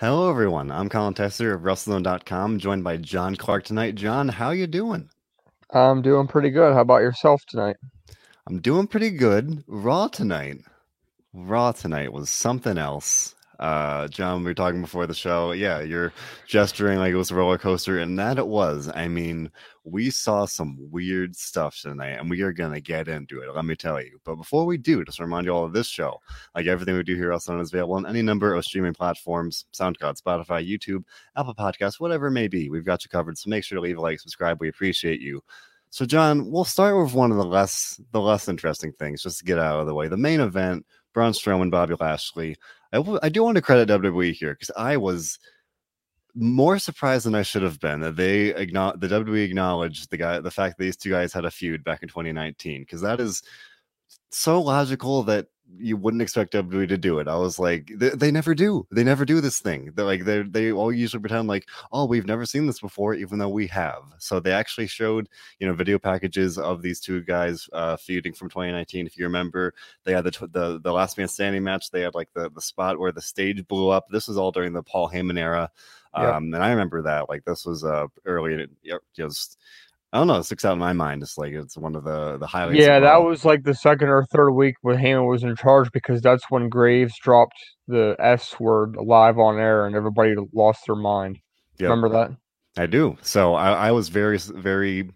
Hello, everyone. I'm Colin Tessier of WrestleZone.com, joined by John Clark tonight. John, how you doing? I'm doing pretty good. How about yourself tonight? I'm doing pretty good. Raw tonight. Raw tonight was something else. Uh, John, we were talking before the show. Yeah, you're gesturing like it was a roller coaster, and that it was. I mean, we saw some weird stuff tonight, and we are gonna get into it. Let me tell you. But before we do, just remind you all of this show, like everything we do here, also is available on any number of streaming platforms: SoundCloud, Spotify, YouTube, Apple Podcasts, whatever it may be. We've got you covered. So make sure to leave a like, subscribe. We appreciate you. So, John, we'll start with one of the less the less interesting things, just to get out of the way. The main event: Braun Strowman, Bobby Lashley. I, w- I do want to credit WWE here because I was more surprised than I should have been that they acknowledge the WWE acknowledged the guy the fact that these two guys had a feud back in 2019 because that is so logical that you wouldn't expect WWE to do it. I was like, they, they never do. They never do this thing. They're like they they all usually pretend like, oh, we've never seen this before, even though we have. So they actually showed you know video packages of these two guys uh, feuding from 2019. If you remember, they had the the the last man standing match. They had like the the spot where the stage blew up. This was all during the Paul Heyman era. Um, and I remember that like this was uh early just I don't know. It sticks out in my mind. It's like it's one of the the highlights. Yeah, that was like the second or third week when Heyman was in charge because that's when Graves dropped the S word live on air and everybody lost their mind. Yep. Remember that? I do. So I, I, was very very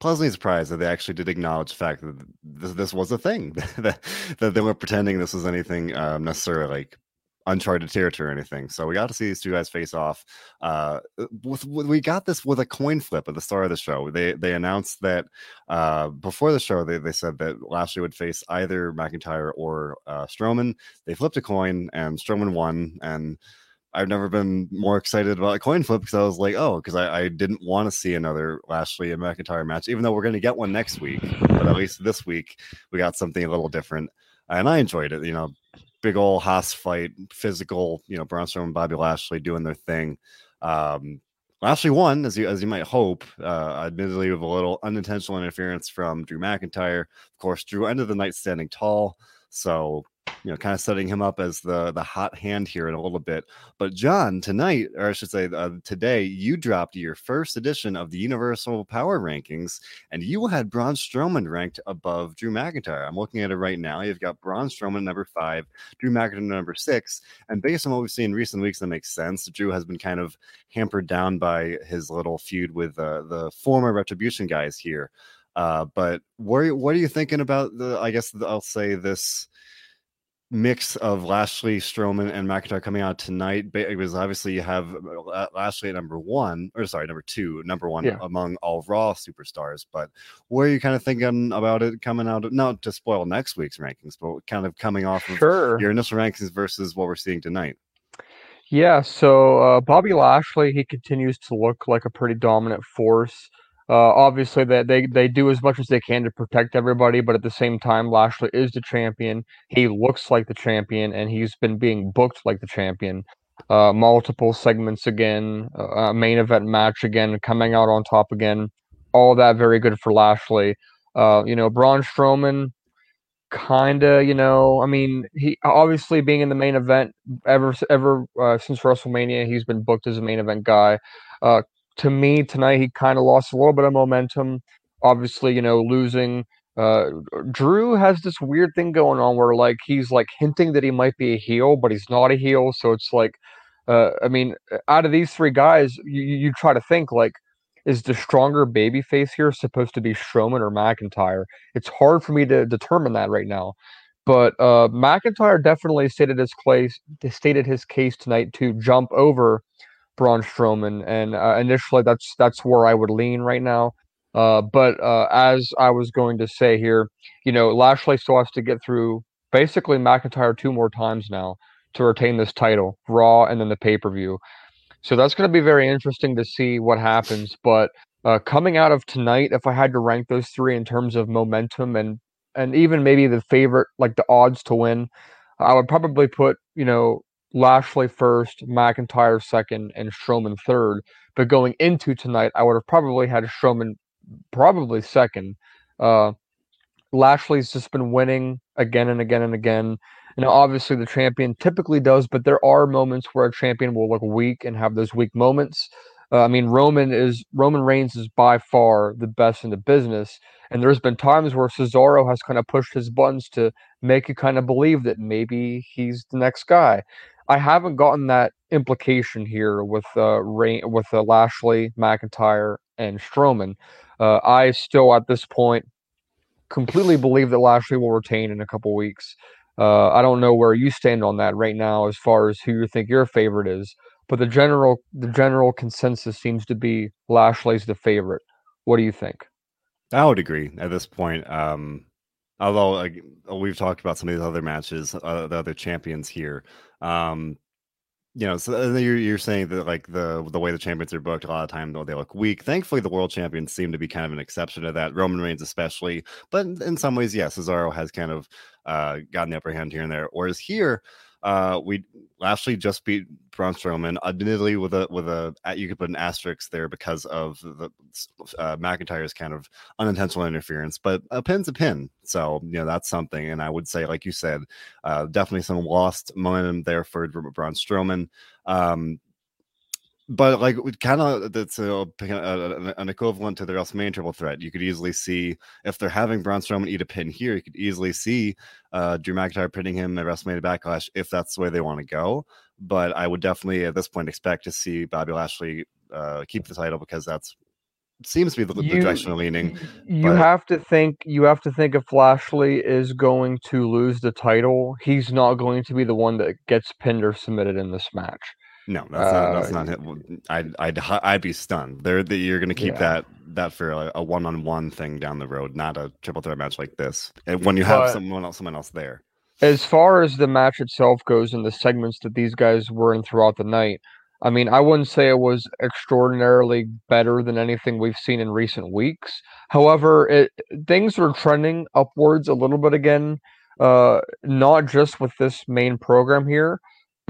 pleasantly surprised that they actually did acknowledge the fact that this, this was a thing that, that they weren't pretending this was anything um, necessarily like uncharted territory or anything. So we got to see these two guys face off. Uh, with, with, we got this with a coin flip at the start of the show. They they announced that uh, before the show they, they said that Lashley would face either McIntyre or uh, Strowman. They flipped a coin and Strowman won. And I've never been more excited about a coin flip because I was like, oh, because I, I didn't want to see another Lashley and McIntyre match, even though we're going to get one next week. But at least this week we got something a little different and I enjoyed it. You know, big old hoss fight, physical, you know, Braun Strowman and Bobby Lashley doing their thing. Um, Lashley won, as you as you might hope, uh, admittedly with a little unintentional interference from Drew McIntyre. Of course, Drew ended the night standing tall, so you know, kind of setting him up as the the hot hand here in a little bit. But John, tonight, or I should say uh, today, you dropped your first edition of the Universal Power Rankings, and you had Braun Strowman ranked above Drew McIntyre. I'm looking at it right now. You've got Braun Strowman number five, Drew McIntyre number six, and based on what we've seen in recent weeks, that makes sense. Drew has been kind of hampered down by his little feud with uh, the former Retribution guys here. Uh, but what what are you thinking about the? I guess I'll say this mix of Lashley, Strowman, and McIntyre coming out tonight because obviously you have uh, Lashley at number one, or sorry, number two, number one yeah. among all Raw superstars. But what are you kind of thinking about it coming out? Of, not to spoil next week's rankings, but kind of coming off of sure. your initial rankings versus what we're seeing tonight. Yeah, so uh, Bobby Lashley, he continues to look like a pretty dominant force. Uh, obviously, that they, they do as much as they can to protect everybody, but at the same time, Lashley is the champion. He looks like the champion, and he's been being booked like the champion. Uh, multiple segments again, uh, main event match again, coming out on top again. All that very good for Lashley. Uh, you know, Braun Strowman, kind of, you know, I mean, he obviously being in the main event ever ever uh, since WrestleMania, he's been booked as a main event guy. Uh, to me tonight, he kind of lost a little bit of momentum. Obviously, you know, losing. Uh, Drew has this weird thing going on where like he's like hinting that he might be a heel, but he's not a heel. So it's like, uh, I mean, out of these three guys, you, you try to think like, is the stronger baby face here supposed to be Strowman or McIntyre? It's hard for me to determine that right now. But uh, McIntyre definitely stated his case, stated his case tonight to jump over Braun Strowman, and uh, initially that's that's where I would lean right now. Uh, but uh, as I was going to say here, you know, Lashley still has to get through basically McIntyre two more times now to retain this title, Raw and then the pay per view. So that's going to be very interesting to see what happens. But uh, coming out of tonight, if I had to rank those three in terms of momentum and and even maybe the favorite, like the odds to win, I would probably put you know Lashley first, McIntyre second, and Strowman third. But going into tonight, I would have probably had Strowman probably second. Uh, Lashley's just been winning again and again and again. Know, obviously the champion typically does, but there are moments where a champion will look weak and have those weak moments. Uh, I mean, Roman is Roman Reigns is by far the best in the business, and there's been times where Cesaro has kind of pushed his buttons to make you kind of believe that maybe he's the next guy. I haven't gotten that implication here with uh, Rain, with uh, Lashley, McIntyre, and Strowman. Uh, I still, at this point, completely believe that Lashley will retain in a couple weeks. Uh, I don't know where you stand on that right now, as far as who you think your favorite is. But the general the general consensus seems to be Lashley's the favorite. What do you think? I would agree at this point. Um, although like, we've talked about some of these other matches, uh, the other champions here. Um, you know, so you're you're saying that like the the way the champions are booked, a lot of time though they look weak. Thankfully, the world champions seem to be kind of an exception to that. Roman Reigns, especially, but in some ways, yes, Cesaro has kind of uh, gotten the upper hand here and there. Whereas here, uh, we Lashley just beat Braun Strowman, admittedly with a with a you could put an asterisk there because of the uh, McIntyre's kind of unintentional interference, but a pin's a pin, so you know that's something. And I would say, like you said, uh, definitely some lost momentum there for Braun Strowman. Um, but like we kind of that's a, a, an equivalent to the WrestleMania triple threat. You could easily see if they're having Braun Strowman eat a pin here, you could easily see uh, Drew McIntyre pinning him at WrestleMania Backlash if that's the way they want to go. But I would definitely at this point expect to see Bobby Lashley uh, keep the title because that's seems to be the, you, the direction of leaning. You but... have to think. You have to think if Lashley is going to lose the title, he's not going to be the one that gets pinned or submitted in this match. No, that's not. That's not uh, it. I'd, I'd, I'd be stunned. There, the, you're going to keep yeah. that that for a, a, one-on-one thing down the road, not a triple threat match like this. And when you have but someone else, someone else there. As far as the match itself goes, and the segments that these guys were in throughout the night, I mean, I wouldn't say it was extraordinarily better than anything we've seen in recent weeks. However, it things are trending upwards a little bit again. Uh, not just with this main program here,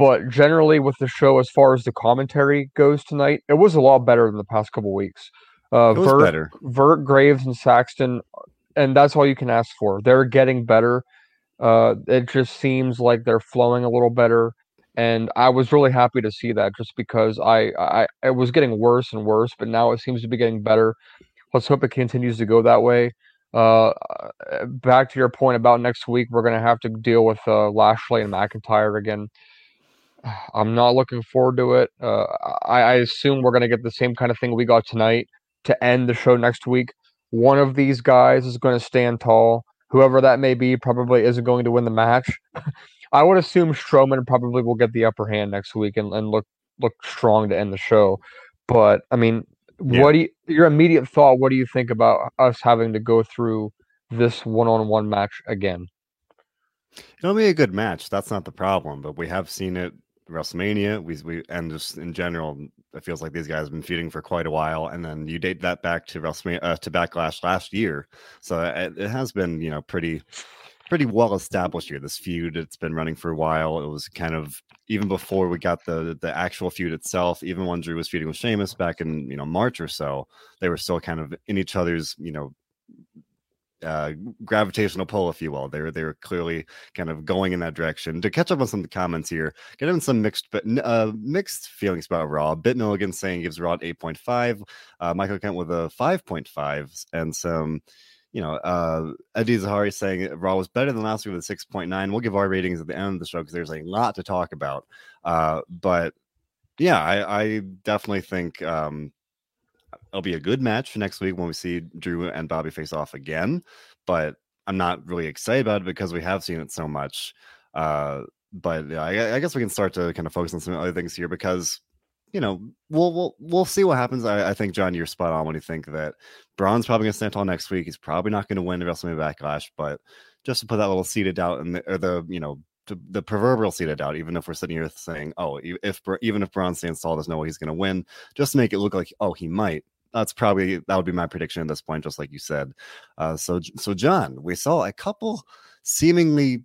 but generally, with the show, as far as the commentary goes tonight, it was a lot better than the past couple weeks. Uh, it was Virk, better. Virk, Graves, and Saxton, and that's all you can ask for. They're getting better. Uh, it just seems like they're flowing a little better, and I was really happy to see that. Just because I, I, it was getting worse and worse, but now it seems to be getting better. Let's hope it continues to go that way. Uh, back to your point about next week, we're gonna have to deal with uh, Lashley and McIntyre again. I'm not looking forward to it. Uh, I, I assume we're going to get the same kind of thing we got tonight to end the show next week. One of these guys is going to stand tall. Whoever that may be probably isn't going to win the match. I would assume Strowman probably will get the upper hand next week and, and look look strong to end the show. But I mean, yeah. what do you, your immediate thought? What do you think about us having to go through this one on one match again? It'll be a good match. That's not the problem. But we have seen it WrestleMania. We we and just in general, it feels like these guys have been feuding for quite a while. And then you date that back to WrestleMania uh, to Backlash last year, so it, it, has been you know pretty pretty well established here. This feud it's been running for a while. It was kind of even before we got the the actual feud itself. Even when Drew was feuding with Sheamus back in you know March or so, they were still kind of in each other's you know uh, gravitational pull, if you will. They were they were clearly kind of going in that direction. To catch up on some of the comments here, getting some mixed but uh, mixed feelings about Raw. Bit Milligan saying gives Raw eight point five. Uh, Michael Kent with a five point five, and some. You know, uh, Eddie Zahari saying Raw was better than last week with a 6.9. We'll give our ratings at the end of the show because there's a lot to talk about. Uh, but yeah, I, I definitely think um, it'll be a good match next week when we see Drew and Bobby face off again. But I'm not really excited about it because we have seen it so much. Uh, but yeah, I, I, guess we can start to kind of focus on some other things here because you know we'll we'll we'll see what happens. I, I think John, you're spot on when you think that Braun's probably going to stand tall next week. He's probably not going to win the WrestleMania Backlash, but just to put that little seed of doubt and or the you know the proverbial seed of doubt, even if we're sitting here saying, "Oh, if even if Braun stands tall, there's no way he's going to win," just to make it look like, "Oh, he might." That's probably that would be my prediction at this point, just like you said. Uh, so, so John, we saw a couple seemingly,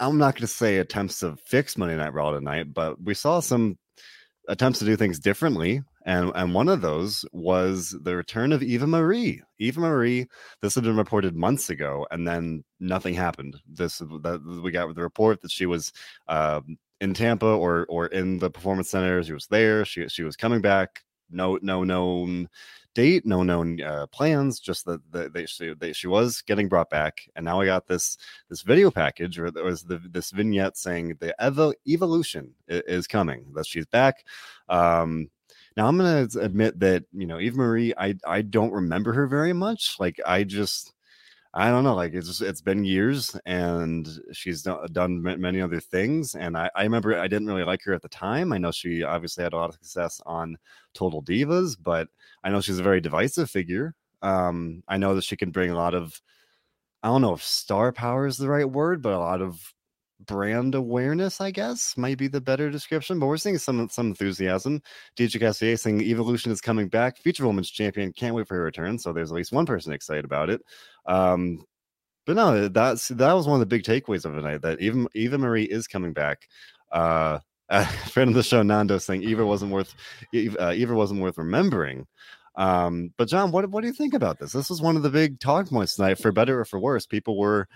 I'm not going to say attempts to fix Monday Night Raw tonight, but we saw some attempts to do things differently and and one of those was the return of Eva Marie. Eva Marie. This had been reported months ago, and then nothing happened. This we got the report that she was uh, in Tampa or or in the performance center. She was there. She she was coming back. No no known date, no known uh, plans. Just that the, they, she, she was getting brought back, and now we got this this video package, or there was the, this vignette saying the evo- evolution is, is coming. That she's back. Um, now I'm gonna admit that you know Eva Marie, I I don't remember her very much. Like I just I don't know. Like it's it's been years, and she's done many other things. And I, I remember I didn't really like her at the time. I know she obviously had a lot of success on Total Divas, but I know she's a very divisive figure. Um, I know that she can bring a lot of I don't know if star power is the right word, but a lot of brand awareness, I guess, might be the better description. But we're seeing some some enthusiasm. DJ Cassier saying Evolution is coming back. Future Women's Champion can't wait for her return. So there's at least one person excited about it. Um, but no, that's that was one of the big takeaways of the night. That even Eva Marie is coming back. Uh, uh, friend of the show Nando saying Eva wasn't worth uh, Eva wasn't worth remembering. Um, but John, what what do you think about this? This was one of the big talk points tonight, for better or for worse. People were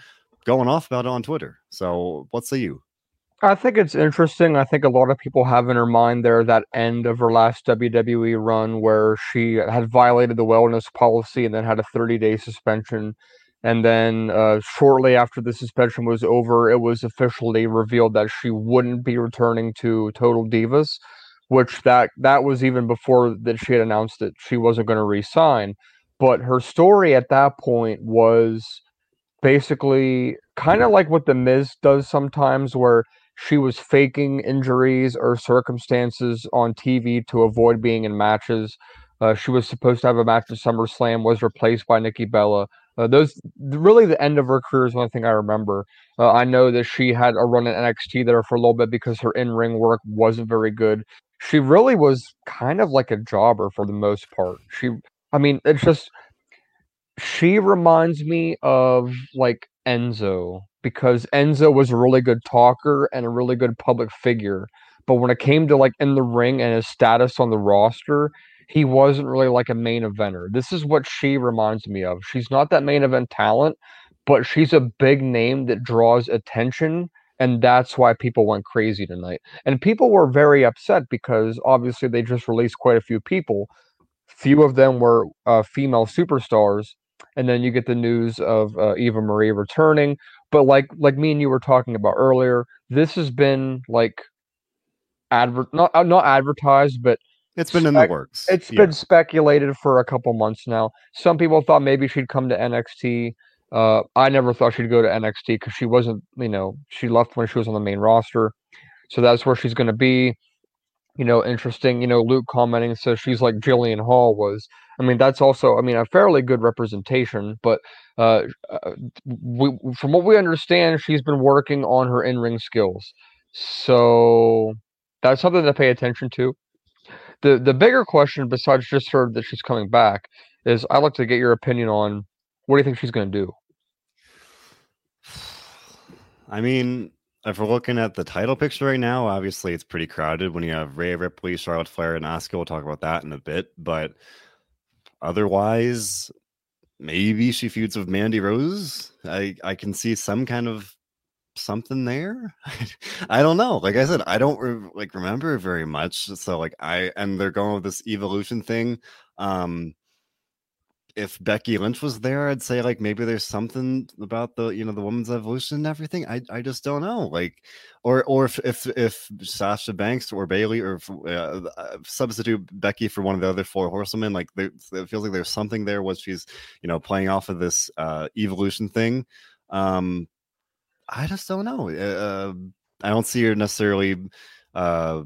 going off about it on Twitter. So, what say you? I think it's interesting. I think a lot of people have in her mind there that end of her last WWE run where she had violated the wellness policy and then had a 30 day suspension. And then uh, shortly after the suspension was over, it was officially revealed that she wouldn't be returning to Total Divas, which that that was even before that she had announced that she wasn't going to resign. But her story at that point was basically kind of like what the Miz does sometimes, where she was faking injuries or circumstances on TV to avoid being in matches. Uh, she was supposed to have a match at SummerSlam, was replaced by Nikki Bella. Uh, those really the end of her career is one thing I remember. Uh, I know that she had a run in NXT there for a little bit because her in ring work wasn't very good. She really was kind of like a jobber for the most part. She, I mean, it's just she reminds me of like Enzo because Enzo was a really good talker and a really good public figure. But when it came to like in the ring and his status on the roster, he wasn't really like a main eventer. This is what she reminds me of. She's not that main event talent, but she's a big name that draws attention. And that's why people went crazy tonight. And people were very upset because obviously they just released quite a few people. Few of them were uh, female superstars and then you get the news of uh, Eva Marie returning. But like like me and you were talking about earlier, this has been like advert not uh, not advertised, but it's been in the works. It's yeah. been speculated for a couple months now. Some people thought maybe she'd come to NXT. Uh, I never thought she'd go to NXT because she wasn't, you know, she left when she was on the main roster. So that's where she's going to be. You know, interesting. You know, Luke commenting says she's like Jillian Hall was. I mean, that's also, I mean, a fairly good representation. But uh, uh, we, from what we understand, she's been working on her in ring skills. So that's something to pay attention to. The the bigger question, besides just her that she's coming back, is I'd like to get your opinion on what do you think she's going to do. I mean, if we're looking at the title picture right now, obviously it's pretty crowded when you have Rhea Ripley, Charlotte Flair, and Asuka. We'll talk about that in a bit, but Otherwise, maybe she feuds with Mandy Rose. I I can see some kind of something there. I don't know. Like I said, I don't re- like remember very much. So like I and they're going with this evolution thing. Um if Becky Lynch was there, I'd say like maybe there's something about the you know the woman's evolution and everything. I I just don't know. Like, or or if if, if Sasha Banks or Bayley or uh, uh, substitute Becky for one of the other four horsemen, like there, it feels like there's something there. What she's you know playing off of this uh, evolution thing. Um, I just don't know. Uh, I don't see her necessarily. Uh,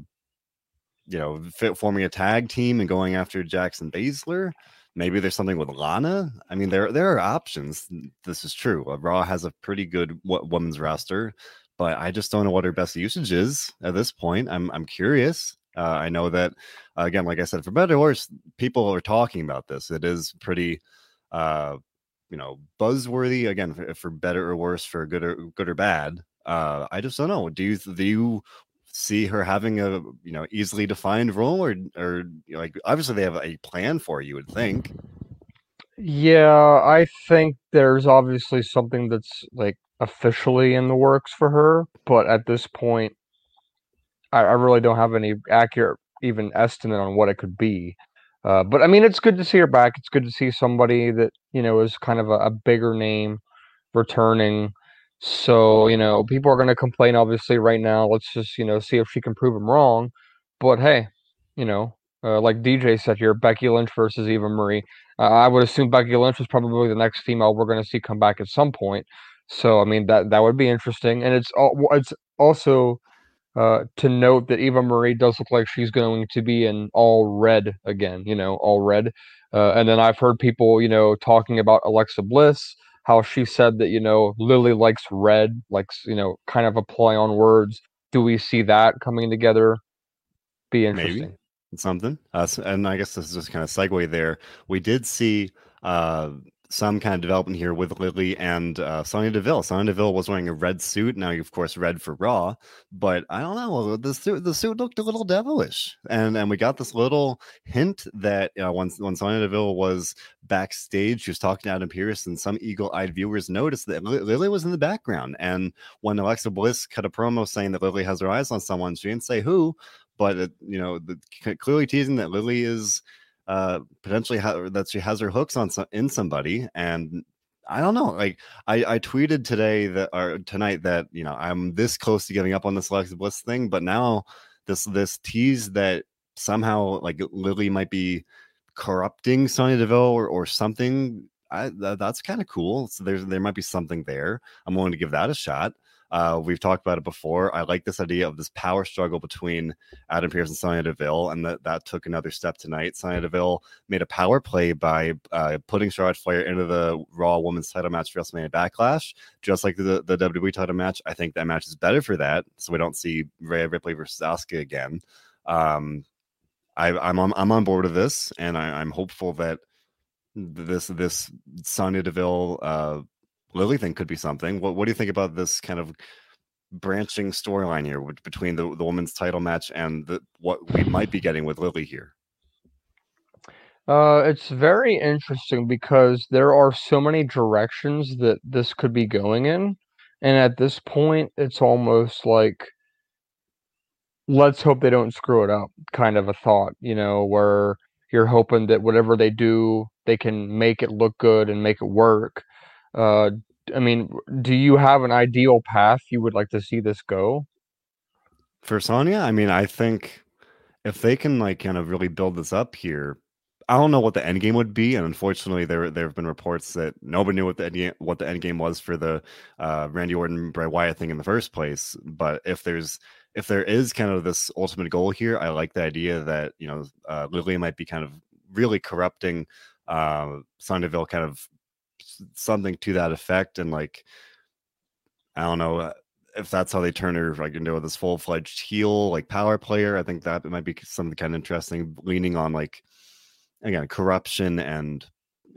you know, forming a tag team and going after Jax and Baszler. Maybe there's something with Lana. I mean, there there are options. This is true. Uh, Raw has a pretty good women's roster, but I just don't know what her best usage is at this point. I'm I'm curious. Uh, I know that uh, again, like I said, for better or worse, people are talking about this. It is pretty, uh, you know, buzzworthy. Again, for, for better or worse, for good or good or bad. Uh, I just don't know. Do you do you see her having a you know easily defined role, or or like obviously they have a plan for you would think. Yeah, I think there's obviously something that's like officially in the works for her, but at this point, I, I really don't have any accurate even estimate on what it could be. Uh, but I mean, it's good to see her back. It's good to see somebody that you know is kind of a, a bigger name returning. So you know, people are going to complain obviously right now. Let's just you know see if she can prove them wrong. But hey, you know, uh, like DJ said here, Becky Lynch versus Eva Marie. Uh, I would assume Becky Lynch is probably the next female we're going to see come back at some point. So I mean that that would be interesting, and it's all it's also uh, to note that Eva Marie does look like she's going to be in all red again, you know, all red. Uh, and then I've heard people, you know, talking about Alexa Bliss, how she said that, you know, Lilly likes red, likes, you know, kind of a play on words. Do we see that coming together? Be interesting. Maybe something. Uh, and I guess this is just kind of segue there. We did see uh, some kind of development here with Lilly and uh, Sonya Deville. Sonya Deville was wearing a red suit. Now, of course, red for Raw, but I don't know. The suit, the suit looked a little devilish, and and we got this little hint that uh, when when Sonya Deville was backstage, she was talking to Adam Pearce, and some eagle-eyed viewers noticed that Lilly was in the background. And when Alexa Bliss cut a promo saying that Lilly has her eyes on someone, she didn't say who, but it, you know, the, clearly teasing that Lilly is uh, potentially ha- that she has her hooks on some, in somebody and I don't know. Like I, I tweeted today that or tonight that you know I'm this close to giving up on this Alexa Bliss thing, but now this this tease that somehow like Lilly might be corrupting Sonya Deville or, or something. I, that, that's kind of cool. So there's there might be something there. I'm willing to give that a shot. Uh, we've talked about it before. I like this idea of this power struggle between Adam Pearce and Sonya Deville, and that, that took another step tonight. Sonya Deville made a power play by uh, putting Charlotte Flair into the Raw Women's title match for WrestleMania Backlash, just like the, the WWE title match. I think that match is better for that, so we don't see Rhea Ripley versus Asuka again. Um, I, am on I'm on board with this, and I, am hopeful that this this Sonya Deville uh, Lilly thing could be something. What What do you think about this kind of branching storyline here between the the women's title match and the, what we might be getting with Lilly here? Uh, it's very interesting because there are so many directions that this could be going in, and at this point, it's almost like let's hope they don't screw it up kind of a thought, you know, where you're hoping that whatever they do, they can make it look good and make it work. Uh, I mean, do you have an ideal path you would like to see this go? For Sonya, I mean, I think if they can like kind of really build this up here, I don't know what the end game would be, and unfortunately, there there have been reports that nobody knew what the end, what the end game was for the uh, Randy Orton Bray Wyatt thing in the first place. But if there's if there is kind of this ultimate goal here, I like the idea that you know uh, Lilly might be kind of really corrupting uh, Sonya Deville, kind of something to that effect and like i don't know uh, if that's how they turn her like into this full-fledged heel like power player i think that it might be something kind of interesting leaning on like again corruption and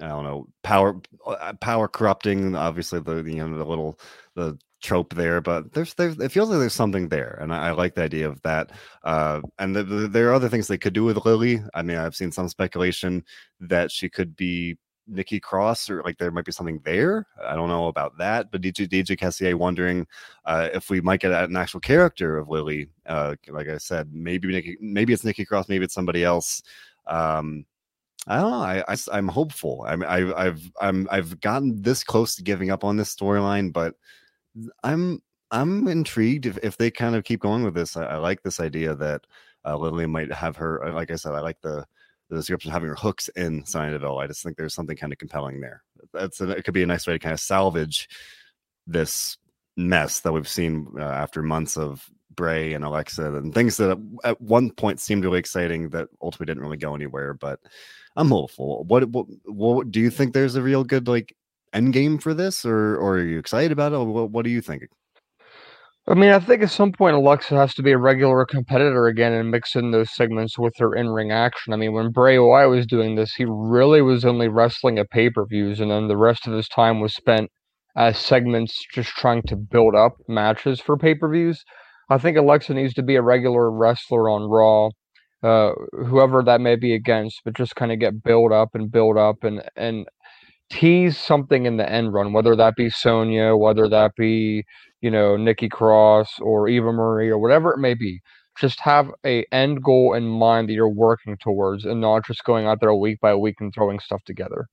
i don't know power uh, power corrupting obviously the you know the little the trope there, but there's there's it feels like there's something there, and I, I like the idea of that. Uh, and the, the, there are other things they could do with Lilly. I mean, I've seen some speculation that she could be Nikki Cross or like there might be something there. I don't know about that, but DJ DJ Cassier wondering uh, if we might get an actual character of Lilly. Uh, like I said, maybe Nikki, maybe it's Nikki Cross, maybe it's somebody else. Um, I don't know. I, I am hopeful. I'm I, I've I'm I've gotten this close to giving up on this storyline, but I'm I'm intrigued if, if they kind of keep going with this. I, I like this idea that uh, Lilly might have her. Like I said, I like the the description having her hooks in Sonya Deville. I just think there's something kind of compelling there. That's a, it could be a nice way to kind of salvage this mess that we've seen uh, after months of Bray and Alexa and things that at one point seemed really exciting that ultimately didn't really go anywhere. But I'm hopeful. What, what, what do you think? There's a real good like end game for this, or or are you excited about it? What, what are you thinking? I mean, I think at some point Alexa has to be a regular competitor again and mix in those segments with her in-ring action. I mean, when Bray Wyatt was doing this, he really was only wrestling at pay-per-views, and then the rest of his time was spent as segments just trying to build up matches for pay-per-views. I think Alexa needs to be a regular wrestler on Raw, uh, whoever that may be against, but just kind of get build up and build up and and tease something in the end run, whether that be Sonya, whether that be you know Nikki Cross or Eva Marie or whatever it may be. Just have a end goal in mind that you're working towards, and not just going out there week by week and throwing stuff together.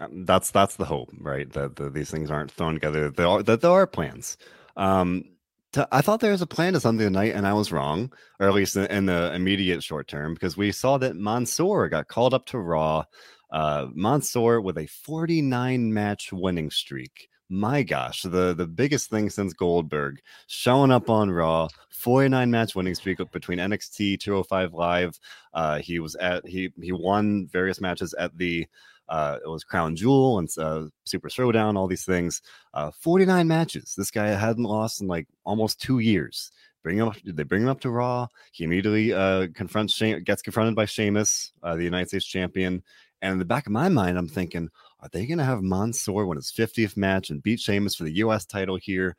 Um, that's that's the hope, right? That, that these things aren't thrown together. There are, that there are plans. Um, to, I thought there was a plan to something tonight, and I was wrong, or at least in, in the immediate short term, because we saw that Mansoor got called up to Raw. Uh, Mansoor with a 49 match winning streak. My gosh, the the biggest thing since Goldberg showing up on Raw, 49 match winning streak between NXT 205 Live. Uh, he was at he he won various matches at the uh, it was Crown Jewel and uh, Super Showdown, all these things. Uh, 49 matches. This guy hadn't lost in like almost two years. Bring him up. They bring him up to Raw. He immediately uh, confronts, she- gets confronted by Sheamus, uh, the United States champion. And in the back of my mind, I'm thinking, are they going to have Mansoor win his 50th match and beat Sheamus for the U.S. title here?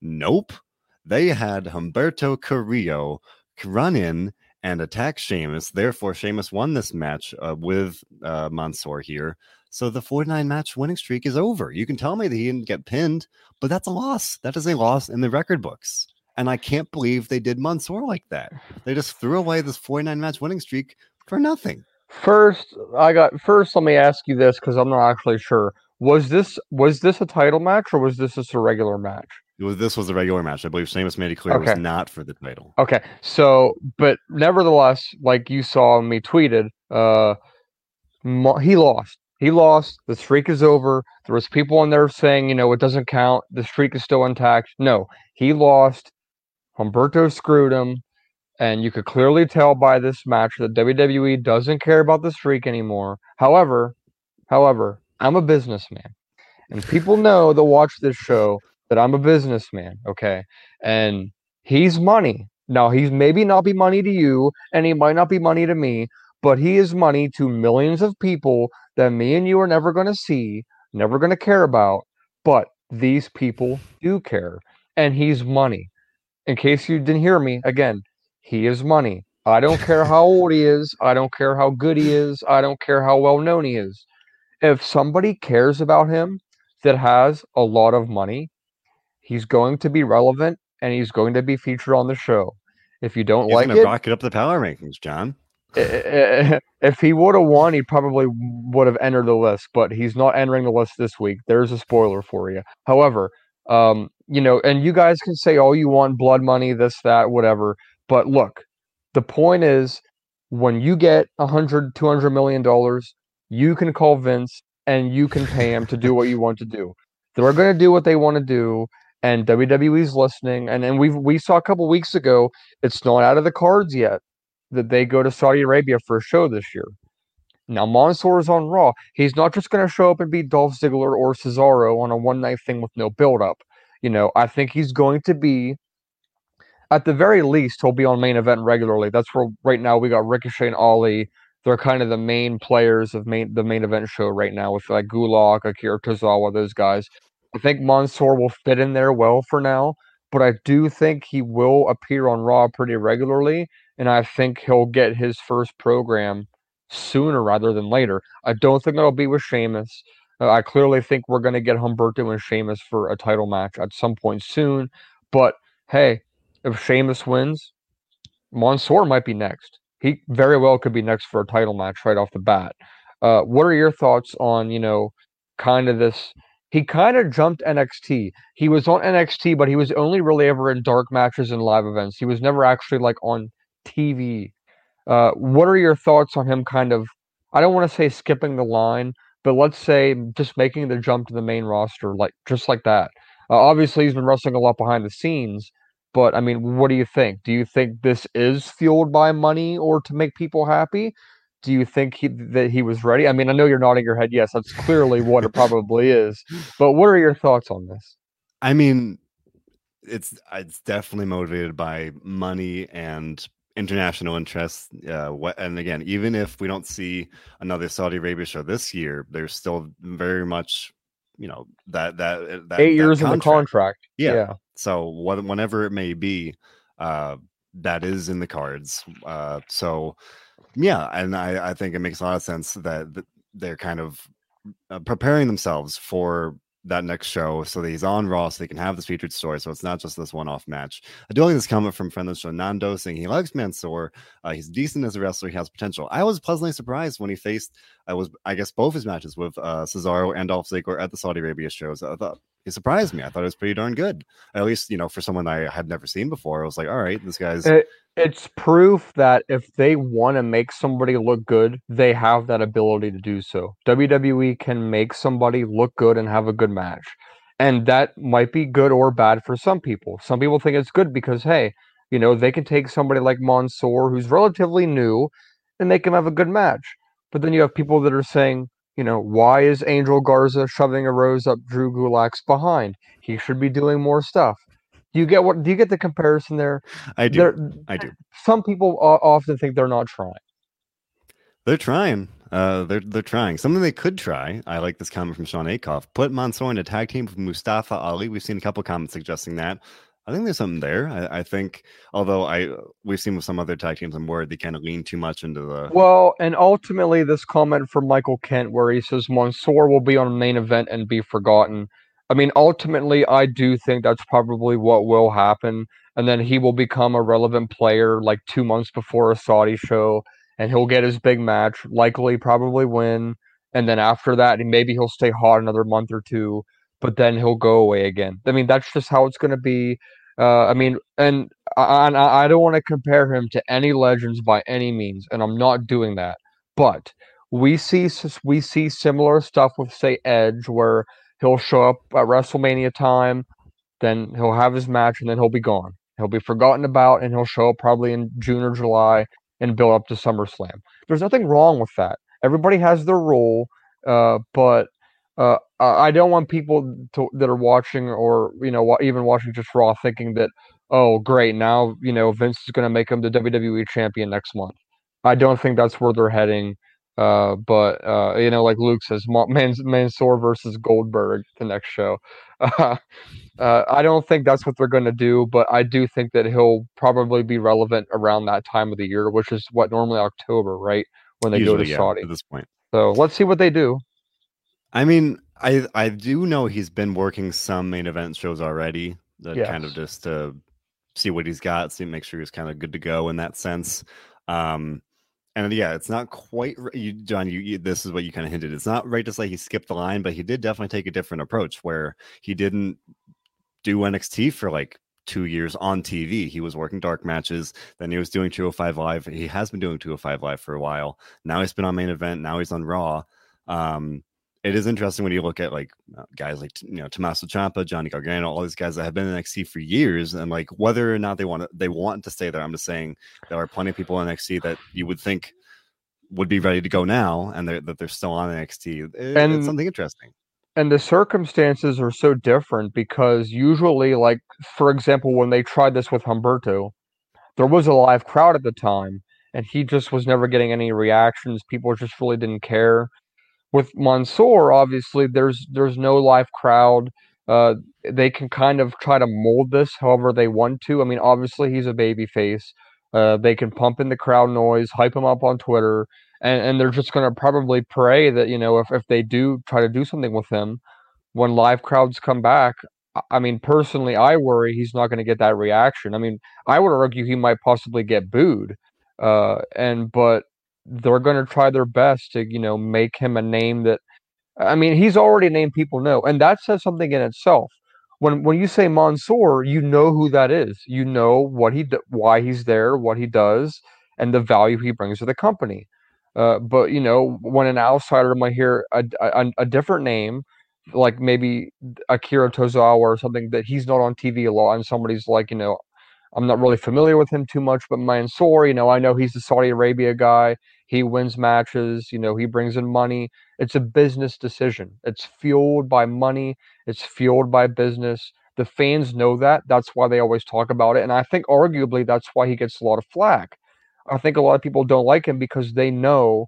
Nope. They had Humberto Carrillo run in and attack Sheamus. Therefore, Sheamus won this match uh, with uh, Mansoor here. So the 49 match winning streak is over. You can tell me that he didn't get pinned, but that's a loss. That is a loss in the record books. And I can't believe they did Mansoor like that. They just threw away this 49 match winning streak for nothing. First, I got first. Let me ask you this because I'm not actually sure. Was this was this a title match or was this just a regular match? Was, this was a regular match. I believe Sheamus made it clear okay. it was not for the title. Okay. So, but nevertheless, like you saw me tweeted, uh, he lost. He lost. The streak is over. There was people on there saying, you know, it doesn't count. The streak is still intact. No, he lost. Humberto screwed him. And you could clearly tell by this match that WWE doesn't care about the streak anymore. However, however, I'm a businessman. And people know that watch this show that I'm a businessman, okay? And he's money. Now, he's maybe not be money to you, and he might not be money to me, but he is money to millions of people that me and you are never going to see, never going to care about. But these people do care, and he's money. In case you didn't hear me, again, he is money. I don't care how old he is. I don't care how good he is. I don't care how well known he is. If somebody cares about him that has a lot of money, He's going to be relevant and he's going to be featured on the show. If you don't he's like it, rocket up the power rankings, John. If he would have won, he probably would have entered the list, but he's not entering the list this week. There's a spoiler for you. However, um, you know, and you guys can say all you want, blood money, this, that, whatever. But look, the point is when you get a hundred, two hundred million dollars, you can call Vince and you can pay him to do what you want to do. They're going to do what they want to do, and WWE's listening. And then we we saw a couple weeks ago, it's not out of the cards yet that they go to Saudi Arabia for a show this year. Now Mansoor is on Raw. He's not just going to show up and beat Dolph Ziggler or Cesaro on a one night thing with no build up. You know, I think he's going to be, at the very least, he'll be on main event regularly. That's where right now we got Ricochet and Ali. They're kind of the main players of main the main event show right now with like Gulak, Akira Tozawa, those guys. I think Mansoor will fit in there well for now, but I do think he will appear on Raw pretty regularly, and I think he'll get his first program sooner rather than later. I don't think it'll be with Sheamus. Uh, I clearly think we're going to get Humberto and Sheamus for a title match at some point soon. But hey, if Sheamus wins, Mansoor might be next. He very well could be next for a title match right off the bat. Uh, what are your thoughts on you know kind of this he kind of jumped NXT. He was on NXT, but he was only really ever in dark matches and live events. He was never actually like on TV. Uh, what are your thoughts on him kind of, I don't want to say skipping the line, but let's say just making the jump to the main roster, like just like that? Uh, obviously, he's been wrestling a lot behind the scenes, but I mean, what do you think? Do you think this is fueled by money or to make people happy? do you think he, that he was ready? I mean, I know you're nodding your head. Yes, that's clearly what it probably is. But what are your thoughts on this? I mean, it's it's definitely motivated by money and international interests. Uh, what, and again, even if we don't see another Saudi Arabia show this year, there's still very much, you know, that that that eight years that in the contract. Yeah. yeah. So what, whenever it may be, uh, that is in the cards. Uh, so yeah, and I, I think it makes a lot of sense that they're kind of uh, preparing themselves for that next show so that he's on Raw so they can have this featured story. So it's not just this one off match. I do like this comment from friend of the show, Nando, saying he likes Mansoor. Uh, he's decent as a wrestler. He has potential. I was pleasantly surprised when he faced, I was, I guess, both his matches with uh, Cesaro and Dolph Ziggler at the Saudi Arabia shows. I thought he surprised me. I thought it was pretty darn good. At least, you know, for someone I had never seen before, I was like, all right, this guy's. It, it's proof that if they want to make somebody look good, they have that ability to do so. WWE can make somebody look good and have a good match. And that might be good or bad for some people. Some people think it's good because, hey, you know, they can take somebody like Mansoor, who's relatively new, and make him have a good match. But then you have people that are saying, you know, why is Angel Garza shoving a rose up Drew Gulak's behind? He should be doing more stuff. Do you get what? Do you get the comparison there? I do. They're, I do. Some people often think they're not trying. They're trying. Uh, they're they're trying something they could try. I like this comment from Sean Akoff. Put Mansoor in a tag team with Mustafa Ali. We've seen a couple comments suggesting that. I think there's something there. I, I, think, although I uh, we've seen with some other tag teams, I'm worried they kind of lean too much into the. Well, and ultimately, this comment from Michael Kent, where he says Mansoor will be on a main event and be forgotten. I mean, ultimately, I do think that's probably what will happen, and then he will become a relevant player like two months before a Saudi show, and he'll get his big match, likely, probably win, and then after that, maybe he'll stay hot another month or two but then he'll go away again. I mean, that's just how it's going to be. Uh, I mean, and I, I don't want to compare him to any legends by any means, and I'm not doing that. But we see we see similar stuff with say Edge, where he'll show up at WrestleMania time, then he'll have his match, and then he'll be gone. He'll be forgotten about, and he'll show up probably in June or July and build up to SummerSlam. There's nothing wrong with that. Everybody has their role, uh, but uh, I don't want people to, that are watching or you know even watching just Raw thinking that oh great now you know Vince is going to make him the WWE champion next month. I don't think that's where they're heading. Uh, but uh, you know, like Luke says, Man- Mansoor versus Goldberg the next show. Uh, I don't think that's what they're going to do, but I do think that he'll probably be relevant around that time of the year, which is what normally October, right? When they Usually, go to yeah, Saudi at this point. So let's see what they do. I mean, I I do know he's been working some main event shows already. That yes. kind of just to see what he's got, see make sure he's kind of good to go in that sense. Um, and yeah, it's not quite you, John. You, you, this is what you kind of hinted. It's not right to say he skipped the line, but he did definitely take a different approach where he didn't do NXT for like two years on TV. He was working dark matches, then he was doing 205 Live. He has been doing 205 Live for a while. Now he's been on main event. Now he's on Raw. Um, it is interesting when you look at like uh, guys like you know Tommaso Ciampa, Johnny Gargano, all these guys that have been in NXT for years, and like whether or not they want to they want to stay there. I'm just saying there are plenty of people in NXT that you would think would be ready to go now, and they're, that they're still on NXT. It, and, it's something interesting. And the circumstances are so different because usually, like for example, when they tried this with Humberto, there was a live crowd at the time, and he just was never getting any reactions. People just really didn't care with Mansoor, obviously, there's there's no live crowd. Uh, they can kind of try to mold this however they want to. I mean, obviously, he's a baby face. Uh, they can pump in the crowd noise, hype him up on Twitter, and, and they're just going to probably pray that, you know, if, if they do try to do something with him, when live crowds come back, I mean, personally, I worry he's not going to get that reaction. I mean, I would argue he might possibly get booed. Uh, and but they're going to try their best to you know make him a name that I mean he's already a name people know and that says something in itself. When when you say Mansoor, you know who that is. You know what he why he's there, what he does, and the value he brings to the company. Uh, but you know when an outsider might hear a, a, a different name, like maybe Akira Tozawa or something that he's not on TV a lot, and somebody's like you know I'm not really familiar with him too much, but Mansoor, you know, I know he's the Saudi Arabia guy. He wins matches, you know, he brings in money. It's a business decision. It's fueled by money, it's fueled by business. The fans know that. That's why they always talk about it. And I think arguably that's why he gets a lot of flack. I think a lot of people don't like him because they know,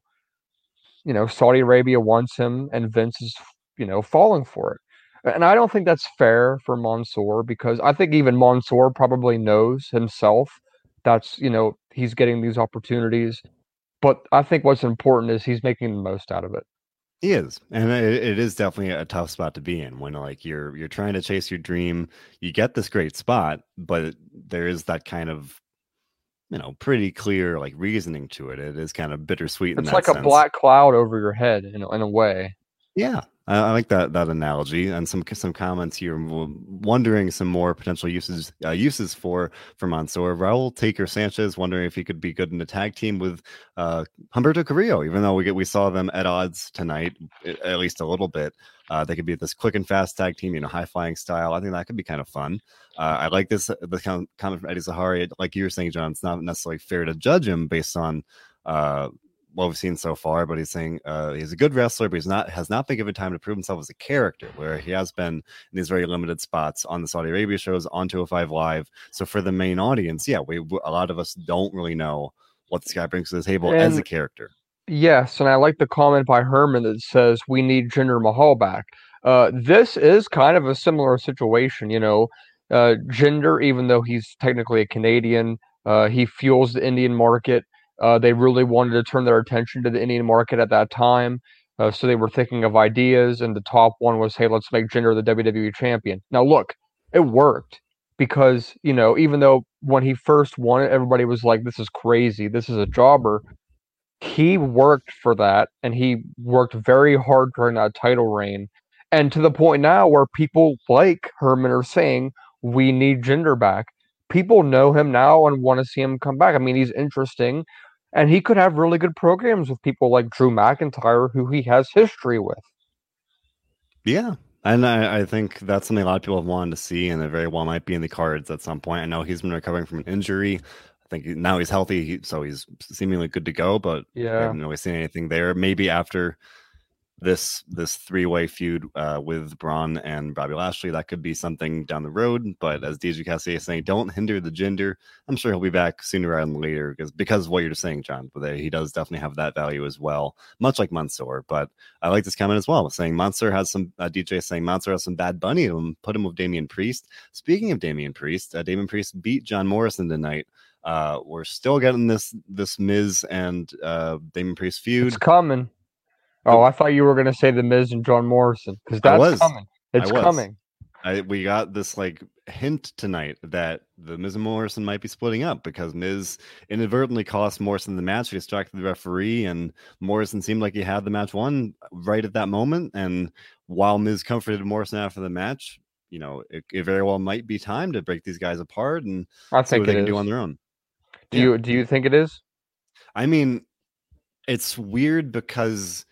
you know, Saudi Arabia wants him and Vince is, you know, falling for it. And I don't think that's fair for Mansoor because I think even Mansoor probably knows himself that's, you know, he's getting these opportunities. But I think what's important is he's making the most out of it. He is, and it, it is definitely a tough spot to be in when like you're you're trying to chase your dream. You get this great spot, but there is that kind of you know pretty clear like reasoning to it. It is kind of bittersweet. It's like sense. a black cloud over your head in in a way. Yeah, I, I, like that that analogy, and some some comments here wondering some more potential uses uh, uses for for Mansoor. Raul Taker Sanchez wondering if he could be good in a tag team with uh, Humberto Carrillo, even though we get we saw them at odds tonight, at least a little bit. Uh, they could be this quick and fast tag team, you know, high flying style. I think that could be kind of fun. Uh, I like this the comment from Eddie Zahari. Like you were saying, John, it's not necessarily fair to judge him based on uh, what we've seen so far, but he's saying uh, he's a good wrestler, but he's not has not been given time to prove himself as a character, where he has been in these very limited spots on the Saudi Arabia shows, on 205 Live. So for the main audience, yeah, we a lot of us don't really know what this guy brings to the table and, as a character. Yes, and I like the comment by Herman that says we need Jinder Mahal back. Uh, this is kind of a similar situation, you know. Uh, Jinder, even though he's technically a Canadian, uh, he fuels the Indian market uh, they really wanted to turn their attention to the Indian market at that time. Uh, so they were thinking of ideas, and the top one was, hey, let's make Jinder the WWE champion. Now, look, it worked because, you know, even though when he first won it, everybody was like, this is crazy, this is a jobber. He worked for that, and he worked very hard during that title reign. And to the point now where people like Herman are saying, we need Jinder back. People know him now and want to see him come back. I mean, he's interesting and he could have really good programs with people like Drew McIntyre, who he has history with. Yeah, and I, I, think that's something a lot of people have wanted to see, and it very well might be in the cards at some point. I know he's been recovering from an injury. I think now he's healthy, so he's seemingly good to go. But yeah, I haven't really seen anything there. Maybe after this this three way feud uh, with Braun and Bobby Lashley. That could be something down the road. But as DJ Cassidy is saying, don't hinder the Jinder. I'm sure he'll be back sooner rather than later because because of what you're saying, John. But he does definitely have that value as well, much like Mansoor. But I like this comment as well, saying Mansoor has some uh, DJ saying Mansoor has some bad bunny to him. Put him with Damian Priest. Speaking of Damian Priest, uh, Damian Priest beat John Morrison tonight. Uh, we're still getting this this Miz and uh, Damian Priest feud. It's coming. Oh, I thought you were going to say the Miz and John Morrison because that's coming. It's coming. I, we got this like hint tonight that the Miz and Morrison might be splitting up because Miz inadvertently cost Morrison the match. He distracted the referee, and Morrison seemed like he had the match won right at that moment. And while Miz comforted Morrison after the match, you know, it, it very well might be time to break these guys apart and I think see what they is. can do on their own. Do yeah. you do you think it is? I mean, it's weird because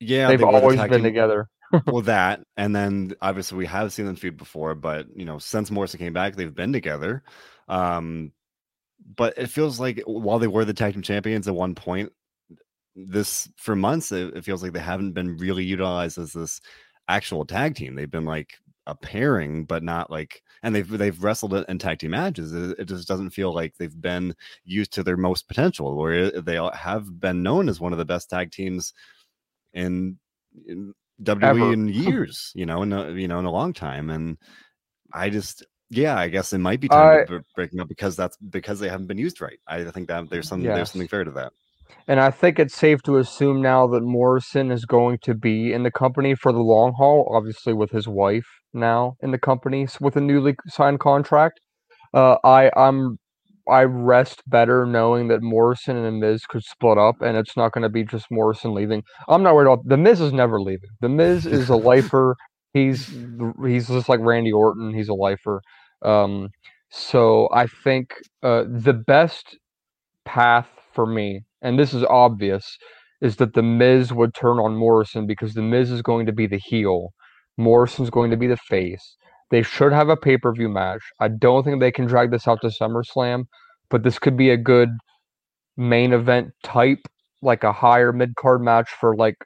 yeah, they've they always been together. well, that, and then obviously we have seen them feud before, but you know, since Morrison came back, they've been together. Um, but it feels like while they were the tag team champions at one point, this for months it, it feels like they haven't been really utilized as this actual tag team. They've been like a pairing, but not like, and they've they've wrestled in tag team matches. It, it, just doesn't feel like they've been used to their most potential, where they have been known as one of the best tag teams in, in WWE Ever. in years, you know, in a, you know, in a long time. And I just, yeah, I guess it might be time to break them up because that's because they haven't been used right. I think that there's some yes. there's something fair to that. And I think it's safe to assume now that Morrison is going to be in the company for the long haul, obviously with his wife now in the company with a newly signed contract. Uh, I I'm I rest better knowing that Morrison and the Miz could split up, and it's not going to be just Morrison leaving. I'm not worried about the Miz is never leaving. The Miz is a lifer. He's he's just like Randy Orton. He's a lifer. Um, so I think uh, the best path for me, and this is obvious, is that the Miz would turn on Morrison because the Miz is going to be the heel. Morrison's going to be the face. They should have a pay per view match. I don't think they can drag this out to SummerSlam, but this could be a good main event type, like a higher mid card match for like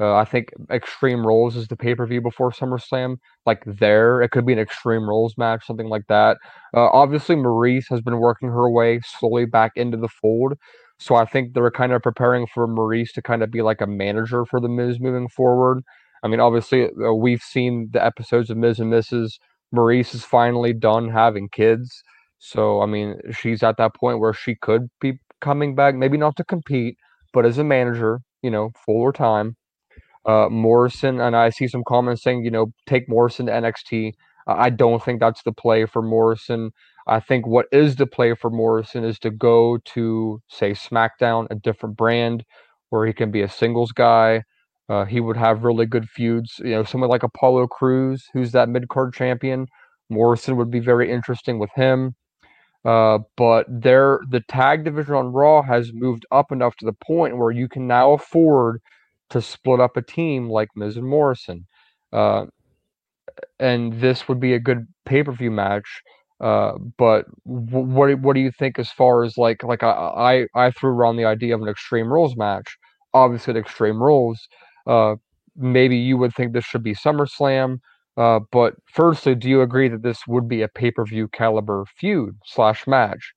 uh, I think Extreme Rules is the pay per view before SummerSlam. Like there, it could be an Extreme Rules match, something like that. Uh, obviously, Maryse has been working her way slowly back into the fold. So I think they're kind of preparing for Maryse to kind of be like a manager for the Miz moving forward. I mean, obviously, uh, we've seen the episodes of Miz and Mrs. Maryse is finally done having kids. So, I mean, she's at that point where she could be coming back, maybe not to compete, but as a manager, you know, fuller time. Uh, Morrison, and I see some comments saying, you know, take Morrison to NXT. I don't think that's the play for Morrison. I think what is the play for Morrison is to go to, say, SmackDown, a different brand where he can be a singles guy. Uh, he would have really good feuds. You know, someone like Apollo Crews, who's that mid card champion. Morrison would be very interesting with him. Uh, but there, the tag division on Raw has moved up enough to the point where you can now afford to split up a team like Miz and Morrison. Uh, and this would be a good pay per view match. Uh, but w- what what do you think as far as like like I, I I threw around the idea of an Extreme Rules match. Obviously, the Extreme Rules. Uh, maybe you would think this should be SummerSlam. Uh, but firstly, do you agree that this would be a pay per view caliber feud slash match?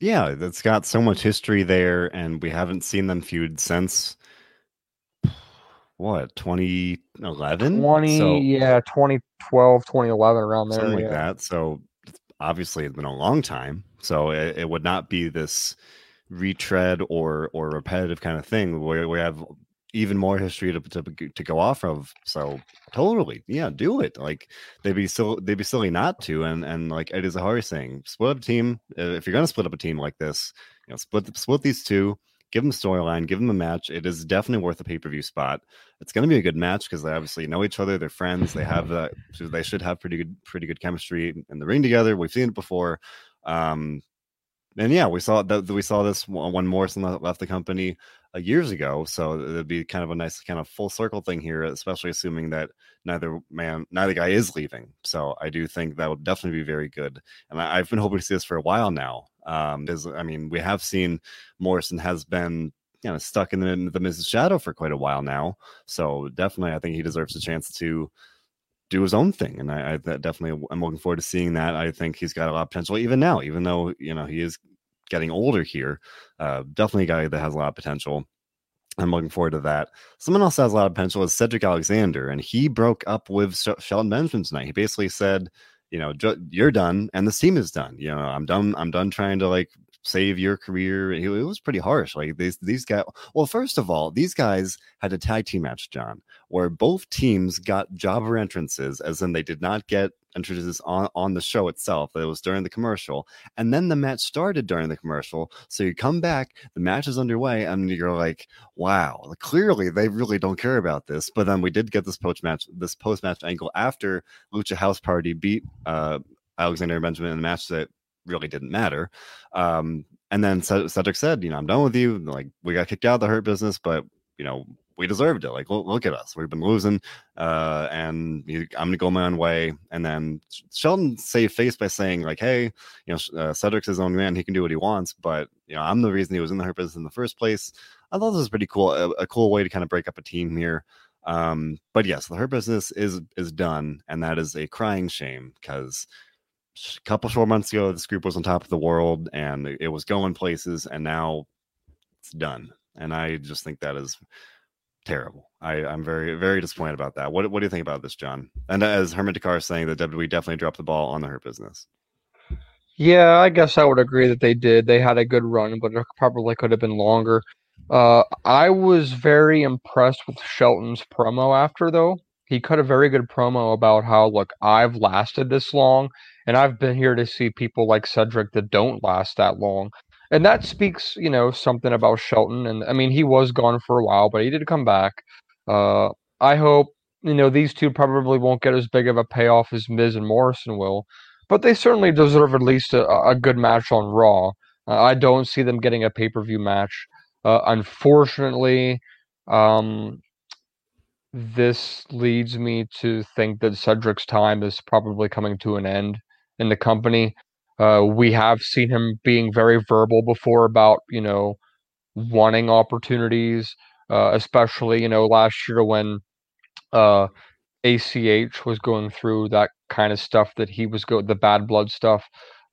Yeah, it's got so much history there, and we haven't seen them feud since what 2011 20 so, yeah 2012 2011 around there something like yeah. that so obviously it's been a long time so it, it, would not be this retread or or repetitive kind of thing where we have even more history to, to, to go off of so totally yeah do it like they'd be so they'd be silly not to and and like Eddie Zahari saying split up a team if you're gonna split up a team like this you know split split these two give them a storyline, give them a match. It is definitely worth a pay per view spot. It's going to be a good match because they obviously know each other. They're friends. They have that. They should have pretty good, pretty good chemistry in the ring together. We've seen it before. Um, and yeah, we saw that we saw this when Morrison left the company uh, years ago. So it'd be kind of a nice kind of full circle thing here, especially assuming that neither man, neither guy is leaving. So I do think that would definitely be very good. And I, have been hoping to see this for a while now. Um, because I mean, we have seen Morrison has been you know stuck in the, in the Miz's Shadow for quite a while now. So definitely, I think he deserves a chance to do his own thing, and I, I definitely I'm looking forward to seeing that. I think he's got a lot of potential even now, even though you know he is getting older here. Uh, definitely a guy that has a lot of potential. I'm looking forward to that. Someone else has a lot of potential is Cedric Alexander, and he broke up with Sh- Shelton Benjamin tonight. He basically said, you know, you're done, and the team is done. You know, I'm done. I'm done trying to like save your career. It was pretty harsh. Like these these guys. Well, first of all, these guys had a tag team match, John, where both teams got jobber entrances, as in they did not get entrances on on the show itself. It was during the commercial, and then the match started during the commercial. So you come back, the match is underway, and you're like, wow, clearly they really don't care about this. But then we did get this post match, this post match angle after Lucha House Party beat. uh Alexander Benjamin in the match that really didn't matter. Um, and then Cedric said, you know, I'm done with you. Like we got kicked out of the hurt business, but you know, we deserved it. Like look, look at us, we've been losing, uh, and I'm gonna go my own way. And then Shelton saved face by saying like, hey, you know, uh, Cedric's his own man; he can do what he wants. But you know, I'm the reason he was in the hurt business in the first place. I thought this was pretty cool, a, a cool way to kind of break up a team here. Um, but yes, the hurt business is is done, and that is a crying shame because a couple short months ago, this group was on top of the world and it was going places, and now it's done. And I just think that is terrible. I, I'm very, very disappointed about that. What, what do you think about this, John? And as Herman Dakar is saying, that WWE definitely dropped the ball on the hurt business. Yeah, I guess I would agree that they did. They had a good run, but it probably could have been longer. Uh, I was very impressed with Shelton's promo after, though. He cut a very good promo about how, look, I've lasted this long and I've been here to see people like Cedric that don't last that long. And that speaks, you know, something about Shelton. And I mean, he was gone for a while, but he did come back. Uh, I hope, you know, these two probably won't get as big of a payoff as Miz and Morrison will, but they certainly deserve at least a, a good match on Raw. Uh, I don't see them getting a pay per view match. Uh, unfortunately, um, this leads me to think that Cedric's time is probably coming to an end in the company. Uh, we have seen him being very verbal before about you know wanting opportunities, uh, especially you know last year when uh, ACH was going through that kind of stuff that he was go the bad blood stuff,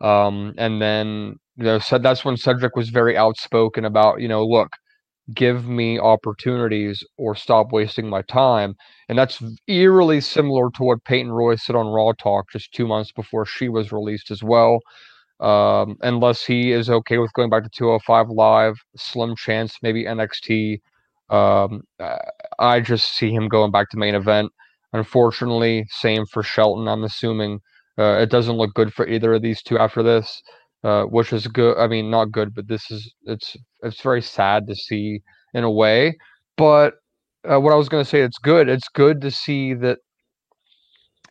um, and then you know said that's when Cedric was very outspoken about you know look give me opportunities or stop wasting my time. And that's eerily similar to what Peyton Royce said on Raw Talk just two months before she was released as well. Um, unless he is okay with going back to 205 Live, slim chance, maybe NXT. Um, I just see him going back to main event. Unfortunately, same for Shelton. I'm assuming uh, it doesn't look good for either of these two after this uh, which is good. I mean, not good, but this is it's it's very sad to see in a way. But uh, what I was going to say, it's good. It's good to see that.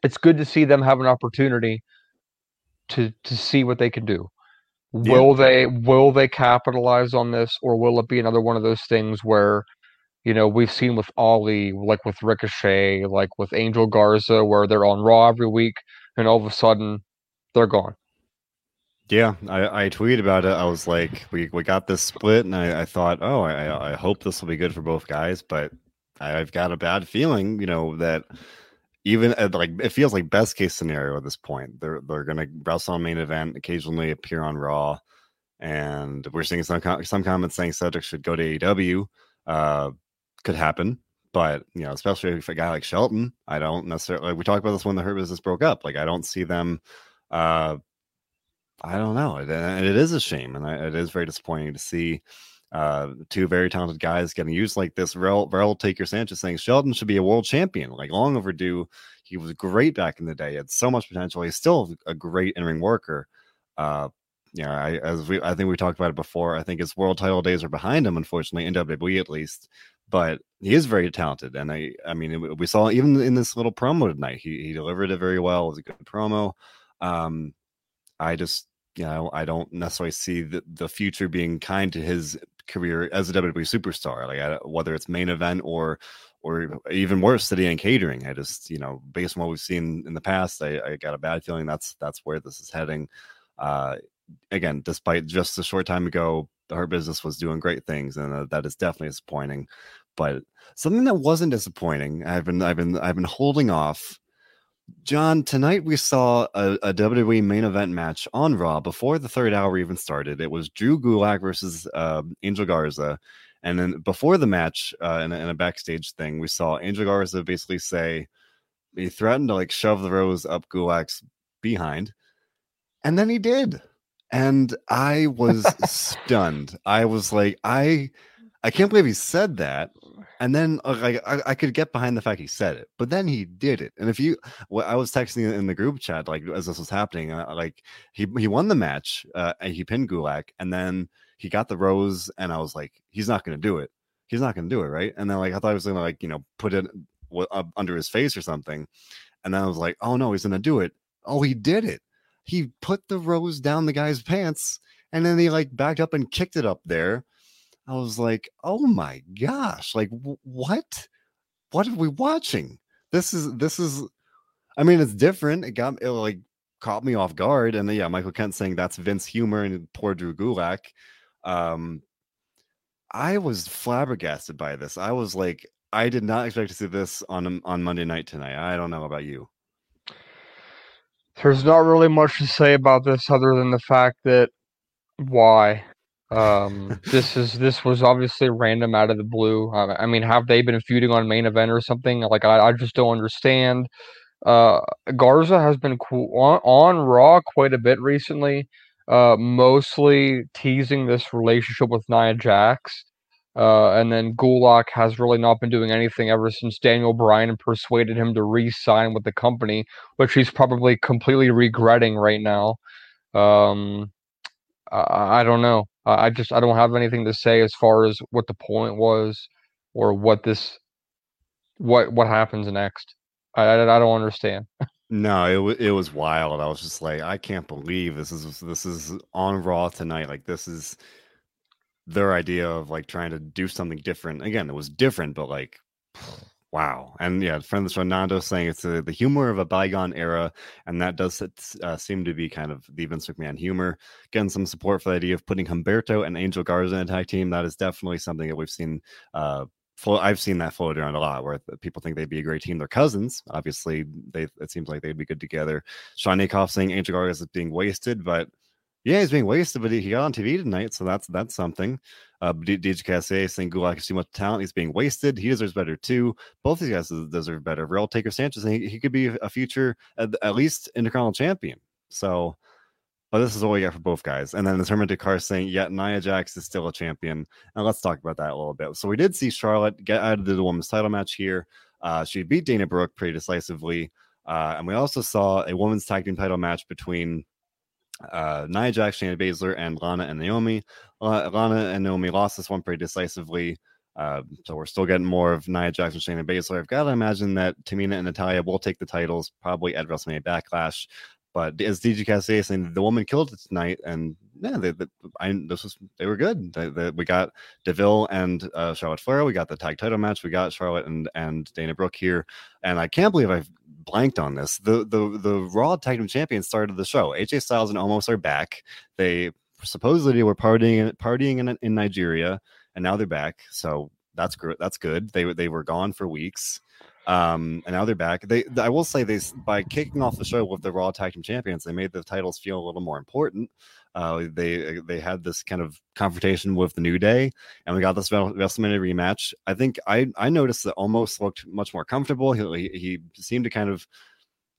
It's good to see them have an opportunity to to see what they can do. Yeah. Will they will they capitalize on this, or will it be another one of those things where, you know, we've seen with Ali, like with Ricochet, like with Angel Garza, where they're on Raw every week, and all of a sudden they're gone. Yeah, I, I tweeted about it. I was like, we, we got this split, and I, I thought, oh, I, I hope this will be good for both guys. But I've got a bad feeling, you know, that even at, like it feels like best case scenario at this point. They're they're gonna wrestle on main event, occasionally appear on Raw, and we're seeing some some comments saying Cedric should go to AEW. Uh, could happen, but you know, especially if a guy like Shelton, I don't necessarily. Like we talked about this when the Hurt Business broke up. Like I don't see them uh I don't know. And it is a shame, and it is very disappointing to see uh, two very talented guys getting used like this. Rel, Rel Taker Sanchez saying Shelton should be a world champion, like long overdue. He was great back in the day. He had so much potential. He's still a great in ring worker. Uh, yeah, I, as we, I think we talked about it before. I think his world title days are behind him, unfortunately, in WWE at least. But he is very talented, and I, I mean, we saw even in this little promo tonight, he, he delivered it very well. It was a good promo. Um, I just, you know, I don't necessarily see the, the future being kind to his career as a WWE superstar. Like I, whether it's main event or or even worse, city and catering. I just, you know, based on what we've seen in the past, I, I got a bad feeling that's that's where this is heading. Uh, again, despite just a short time ago, hurt business was doing great things, and uh, that is definitely disappointing. But something that wasn't disappointing, I've been I've been I've been holding off John, tonight we saw a, a, WWE main event match on Raw before the third hour even started. It was Drew Gulak versus uh, Angel Garza. And then before the match, uh, in, a, in, a, backstage thing, we saw Angel Garza basically say he threatened to like shove the rose up Gulak's behind. And then he did. And I was stunned. I was like, I I can't believe he said that. And then like I, I could get behind the fact he said it, but then he did it. And if you, well, I was texting in the group chat like as this was happening, uh, like he he won the match, uh, and he pinned Gulak, and then he got the rose, and I was like, he's not going to do it. He's not going to do it, right? And then like I thought he was going to like you know put it up under his face or something, and then I was like, oh no, he's going to do it. Oh, he did it. He put the rose down the guy's pants, and then he like backed up and kicked it up there I was like, oh my gosh, like w- what? What are we watching? This is this is. I mean, it's different. It got it like caught me off guard, and then, yeah, Michael Kent saying that's Vince humor and poor Drew Gulak. Um, I was flabbergasted by this. I was like, I did not expect to see this on on Monday night tonight. I don't know about you. There's not really much to say about this other than the fact that why um, this is this was obviously random out of the blue. Uh, I mean, have they been feuding on main event or something? Like, I, I just don't understand. Uh, Garza has been cool on, on Raw quite a bit recently, uh, mostly teasing this relationship with Nia Jax. Uh, and then Gulak has really not been doing anything ever since Daniel Bryan persuaded him to re-sign with the company, which he's probably completely regretting right now. Um, I, I don't know. I just I don't have anything to say as far as what the point was or what this what what happens next. I I, I don't understand. No, it was it was wild. I was just like, I can't believe this is this is on Raw tonight. Like this is their idea of like trying to do something different. Again, it was different, but like Wow. And yeah, friend of the show, Nando saying it's a, the humor of a bygone era. And that does uh, seem to be kind of the Vince McMahon humor. Getting some support for the idea of putting Humberto and Angel Garza in a tag team. That is definitely something that we've seen. Uh, I've seen that floated around a lot where people think they'd be a great team. They're cousins. Obviously, they it seems like they'd be good together. Sean Akoff saying Angel Garza is being wasted, but yeah, he's being wasted, but he got on TV tonight, so that's that's something. Uh, DJ Cassier saying Gulak has too much talent. He's being wasted. He deserves better too. Both these guys deserve better. Real Taker Sanchez, he, he could be a future, at, at least Intercontinental champion. So, but this is all we got for both guys. And then the tournament Dakar saying, yeah, Nia Jax is still a champion. And let's talk about that a little bit. So we did see Charlotte get out of the women's title match here. Uh, she beat Dana Brooke pretty decisively. Uh, and we also saw a women's tag team title match between uh, Nia Jax, Shayna Baszler, and Lana and Naomi. Uh, Lana and Naomi lost this one pretty decisively. Uh, so we're still getting more of Nia Jax and Shayna Baszler. I've got to imagine that Tamina and Natalya will take the titles probably at WrestleMania Backlash. But as DJ Cassidy saying, the woman killed it tonight, and yeah, they, they, I, this was they were good. We got Deville and uh, Charlotte Flair. We got the tag title match. We got Charlotte and and Dana Brooke here, and I can't believe I've blanked on this. The the the Raw Tag Team Champions started the show. AJ Styles and Omos are back. They supposedly were partying partying in, in Nigeria, and now they're back. So that's good. That's good. They they were gone for weeks. Um, and now they're back. They, I will say, they by kicking off the show with the Raw Tag Team Champions, they made the titles feel a little more important. Uh, they they had this kind of confrontation with the New Day, and we got this WrestleMania rematch. I think I I noticed that Omos looked much more comfortable. He he, he seemed to kind of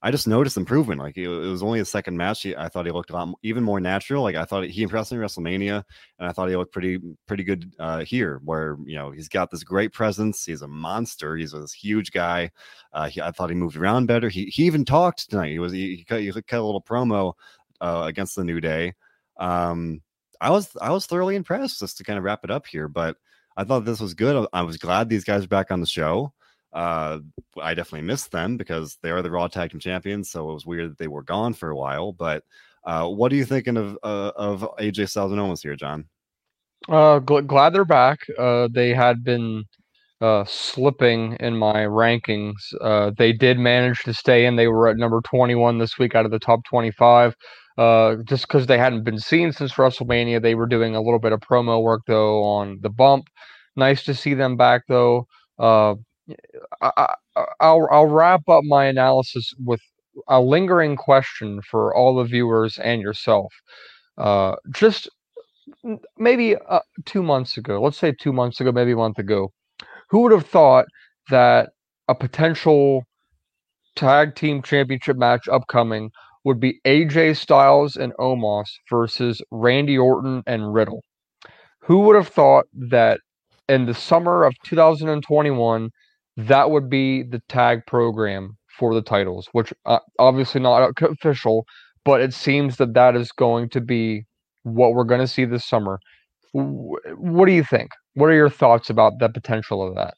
I just noticed improvement. Like it, was only a second match. I thought he looked a lot even more natural. Like I thought he impressed me in WrestleMania, and I thought he looked pretty pretty good uh, here. Where you know he's got this great presence. He's a monster. He's this huge guy. Uh, he, I thought he moved around better. He he even talked tonight. He was he, he cut, he cut a little promo uh, against the New Day. Um, I was I was thoroughly impressed. Just to kind of wrap it up here, but I thought this was good. I was glad these guys are back on the show. Uh, I definitely missed them because they are the Raw Tag Team Champions, so it was weird that they were gone for a while. But uh, what are you thinking of uh, of AJ Styles and Omos here, John? Uh, gl- glad they're back. Uh, they had been uh, slipping in my rankings. Uh, they did manage to stay in. They were at number 21 this week out of the top 25. Uh, just because they hadn't been seen since WrestleMania, they were doing a little bit of promo work though on the bump. Nice to see them back though. Uh, I, will I'll wrap up my analysis with a lingering question for all the viewers and yourself. Uh, just maybe uh, two months ago, let's say two months ago, maybe a month ago, who would have thought that a potential tag team championship match upcoming would be AJ Styles and Omos versus Randy Orton and Riddle? Who would have thought that in the summer of 2021 that would be the tag program for the titles, which uh, obviously not official, but it seems that that is going to be what we're going to see this summer. What do you think? What are your thoughts about the potential of that?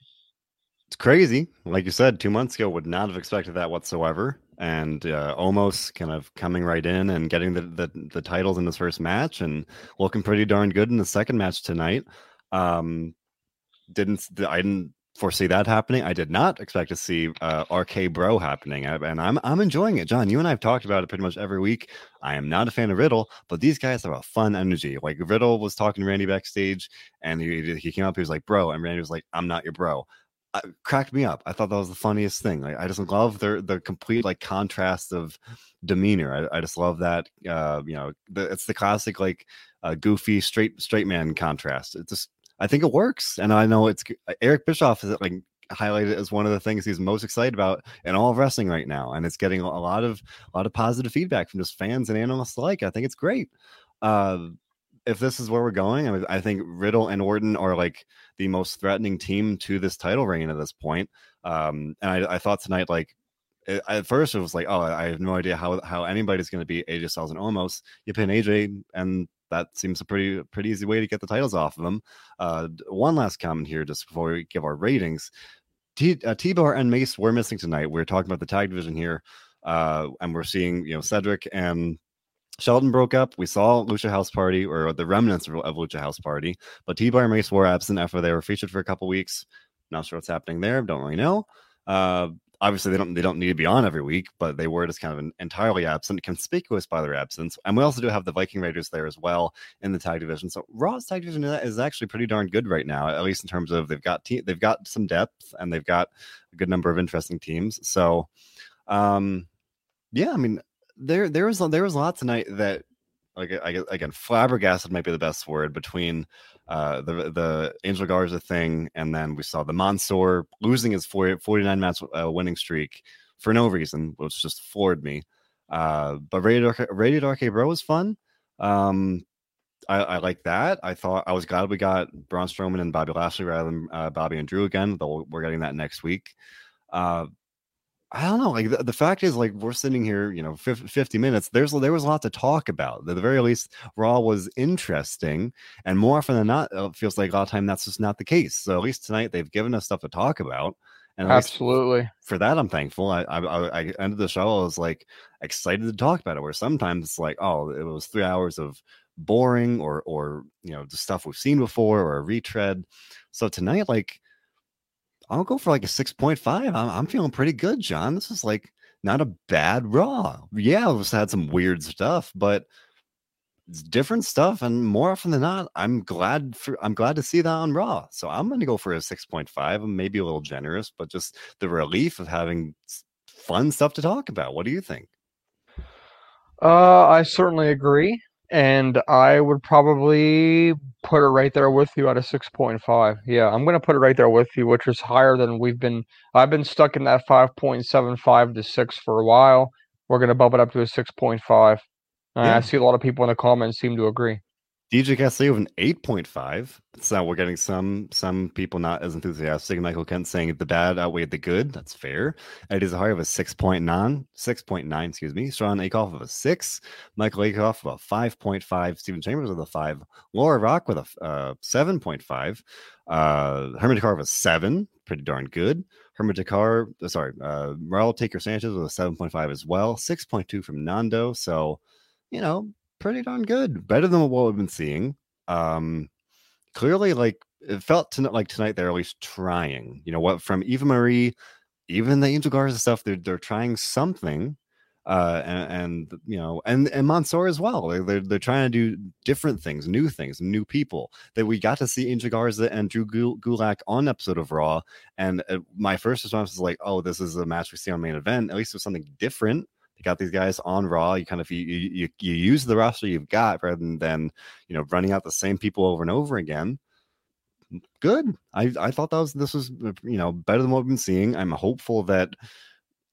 It's crazy. Like you said, two months ago, would not have expected that whatsoever. And uh, Omos kind of coming right in and getting the, the, the titles in his first match and looking pretty darn good in the second match tonight. Um, didn't I didn't foresee that happening. I did not expect to see uh, RK Bro happening, and I'm I'm enjoying it. John, you and I have talked about it pretty much every week. I am not a fan of Riddle, but these guys have a fun energy. Like Riddle was talking to Randy backstage, and he he came up, he was like, "Bro," and Randy was like, "I'm not your bro." Uh, cracked me up. I thought that was the funniest thing. Like, I just love the the complete like contrast of demeanor. I, I just love that. Uh, you know, the, it's the classic like uh, goofy straight straight man contrast. It just I think it works, and I know it's uh, Eric Bischoff is like highlighted as one of the things he's most excited about in all of wrestling right now, and it's getting a lot of a lot of positive feedback from just fans and analysts alike. I think it's great. Uh, if this is where we're going, I, mean, I think Riddle and Orton are like the most threatening team to this title reign at this point. Um, and I, I thought tonight, like it, at first, it was like, oh, I have no idea how how anybody's going to be AJ Styles and Omos. You pin AJ, and that seems a pretty pretty easy way to get the titles off of them. Uh, one last comment here, just before we give our ratings. T, uh, T-Bar and Mace were missing tonight. We're talking about the tag division here, uh, and we're seeing you know Cedric and Shelton broke up. We saw Lucha House Party or the remnants of, of Lucha House Party, but T-Bar and Mace were absent after they were featured for a couple weeks. Not sure what's happening there. Don't really know. Uh, obviously they don't they don't need to be on every week, but they were just kind of entirely absent, conspicuous by their absence. And we also do have the Viking Raiders there as well in the tag division. So Raw's tag division is actually pretty darn good right now, at least in terms of they've got te- they've got some depth and they've got a good number of interesting teams. So, um, yeah, I mean there there was there was a lot tonight that like I guess again flabbergasted might be the best word between uh, the the Angel Garza thing, and then we saw the Mansoor losing his 40, 49 match uh, winning streak for no reason, which just floored me. Uh, but Rated Rated RK Bro was fun. Um, I, I, like that. I thought I was glad we got Braun Strowman and Bobby Lashley rather than uh, Bobby and Drew again. Though we're getting that next week. Uh, I don't know. Like the, the, fact is, like we're sitting here, you know, 50 minutes. There's there was a lot to talk about. At the very least, Raw was interesting, and more often than not, it feels like a lot of time that's just not the case. So at least tonight they've given us stuff to talk about. And absolutely for that, I'm thankful. I, I I ended the show. I was like excited to talk about it. Where sometimes it's like, oh, it was three hours of boring or or you know the stuff we've seen before or a retread. So tonight, like I'll go for like a 6.5. I'm, I'm feeling pretty good, John. This is like not a bad raw. Yeah, it's had some weird stuff, but it's different stuff. And more often than not, I'm glad for I'm glad to see that on Raw. So I'm gonna go for a 6.5. I'm maybe a little generous, but just the relief of having fun stuff to talk about. What do you think? Uh, I certainly agree and I would probably put it right there with you at a 6.5. Yeah, I'm going to put it right there with you, which is higher than we've been. I've been stuck in that 5.75 to 6 for a while. We're going to bump it up to a 6.5. Yeah. I see a lot of people in the comments seem to agree. DJ Castillo with an 8.5. So we're getting some some people not as enthusiastic. Michael Kent saying the bad outweighed the good. That's fair. A high of a 6.9, 6.9, excuse me. Sean Akoff of a 6. Michael Akoff of a 5.5. Stephen Chambers with a 5. Laura Rock with a uh, 7.5. Uh, Herman Dakar of a 7. Pretty darn good. Herman Dakar, uh, sorry, uh, Raul Taker Sanchez with a 7.5 as well. 6.2 from Nando. So, you know, pretty darn good. Better than what we've been seeing. Um, clearly, like it felt to, like tonight they're at least trying. You know what? From Eva Marie, even the Angel Garza stuff, they're they're trying something. Uh, and, and you know, and and Mansoor as well. They're, they're, they're trying to do different things, new things, new people. That we got to see Angel Garza and Drew Gulak on episode of Raw, and uh, my first response was like, "Oh, this is a match we see on main event. At least it was something different." You got these guys on Raw. You kind of you, you you use the roster you've got rather than you know running out the same people over and over again. Good. I I thought that was this was you know better than what we've been seeing. I'm hopeful that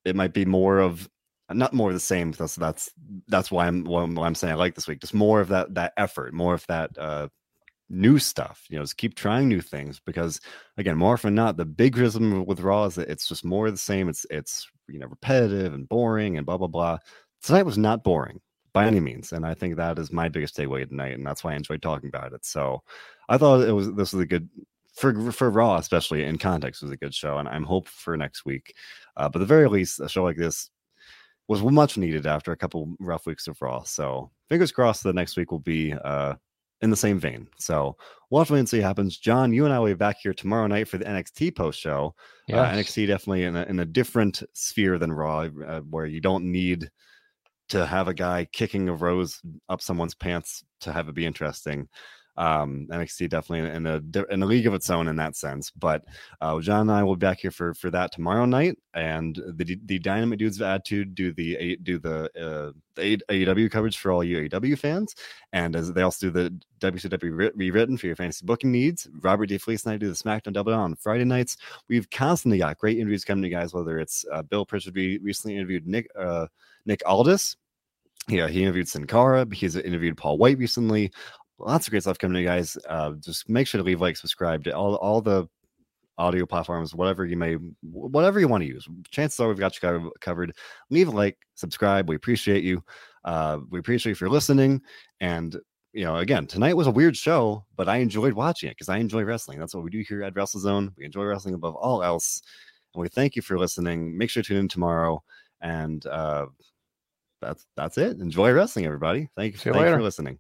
it might be more of not more of the same. That's that's that's why I'm what I'm saying I like this week. Just more of that that effort, more of that uh new stuff. You know, just keep trying new things because again, more often not, the big criticism with Raw is that it's just more of the same. It's it's you know repetitive and boring and blah blah blah. Tonight was not boring by any means, and I think that is my biggest takeaway tonight, and that's why I enjoyed talking about it. So I thought it was this was a good for for Raw, especially in context, was a good show, and I'm hopeful for next week. Uh, but at the very least, a show like this was much needed after a couple rough weeks of Raw. So fingers crossed that next week will be uh, in the same vein. So we'll have to wait and see what happens. John, you and I will be back here tomorrow night for the NXT post show. Uh, yes. Uh, NXT definitely in a, in a different sphere than Raw, uh, where you don't need to have a guy kicking a rose up someone's pants to have it be interesting. Um, NXT definitely in a in a league of its own in that sense. But uh, John and I will be back here for for that tomorrow night, and the the Dynamite Dudes of Attitude do the do the uh, the AEW coverage for all you AEW fans, and as they also do the WCW rewritten for your fantasy booking needs. Robert DeFelice and I do the SmackDown Double Down on Friday nights. We've constantly got great interviews coming to you guys, whether it's uh, Bill Pritchard. We recently interviewed Nick uh, Nick Aldis. Yeah, he interviewed Sin Cara. He's interviewed Paul White recently lots of great stuff coming to you guys. Uh, just make sure to leave like, subscribe to all all the audio platforms, whatever you may, whatever you want to use. Chances are we've got you covered. Leave a like, subscribe. We appreciate you. Uh, we appreciate if you for listening. And you know, again, tonight was a weird show, but I enjoyed watching it because I enjoy wrestling. That's what we do here at WrestleZone. We enjoy wrestling above all else. And we thank you for listening. Make sure to tune in tomorrow. And uh, that's that's it. Enjoy wrestling, everybody. Thank you, thank you for listening.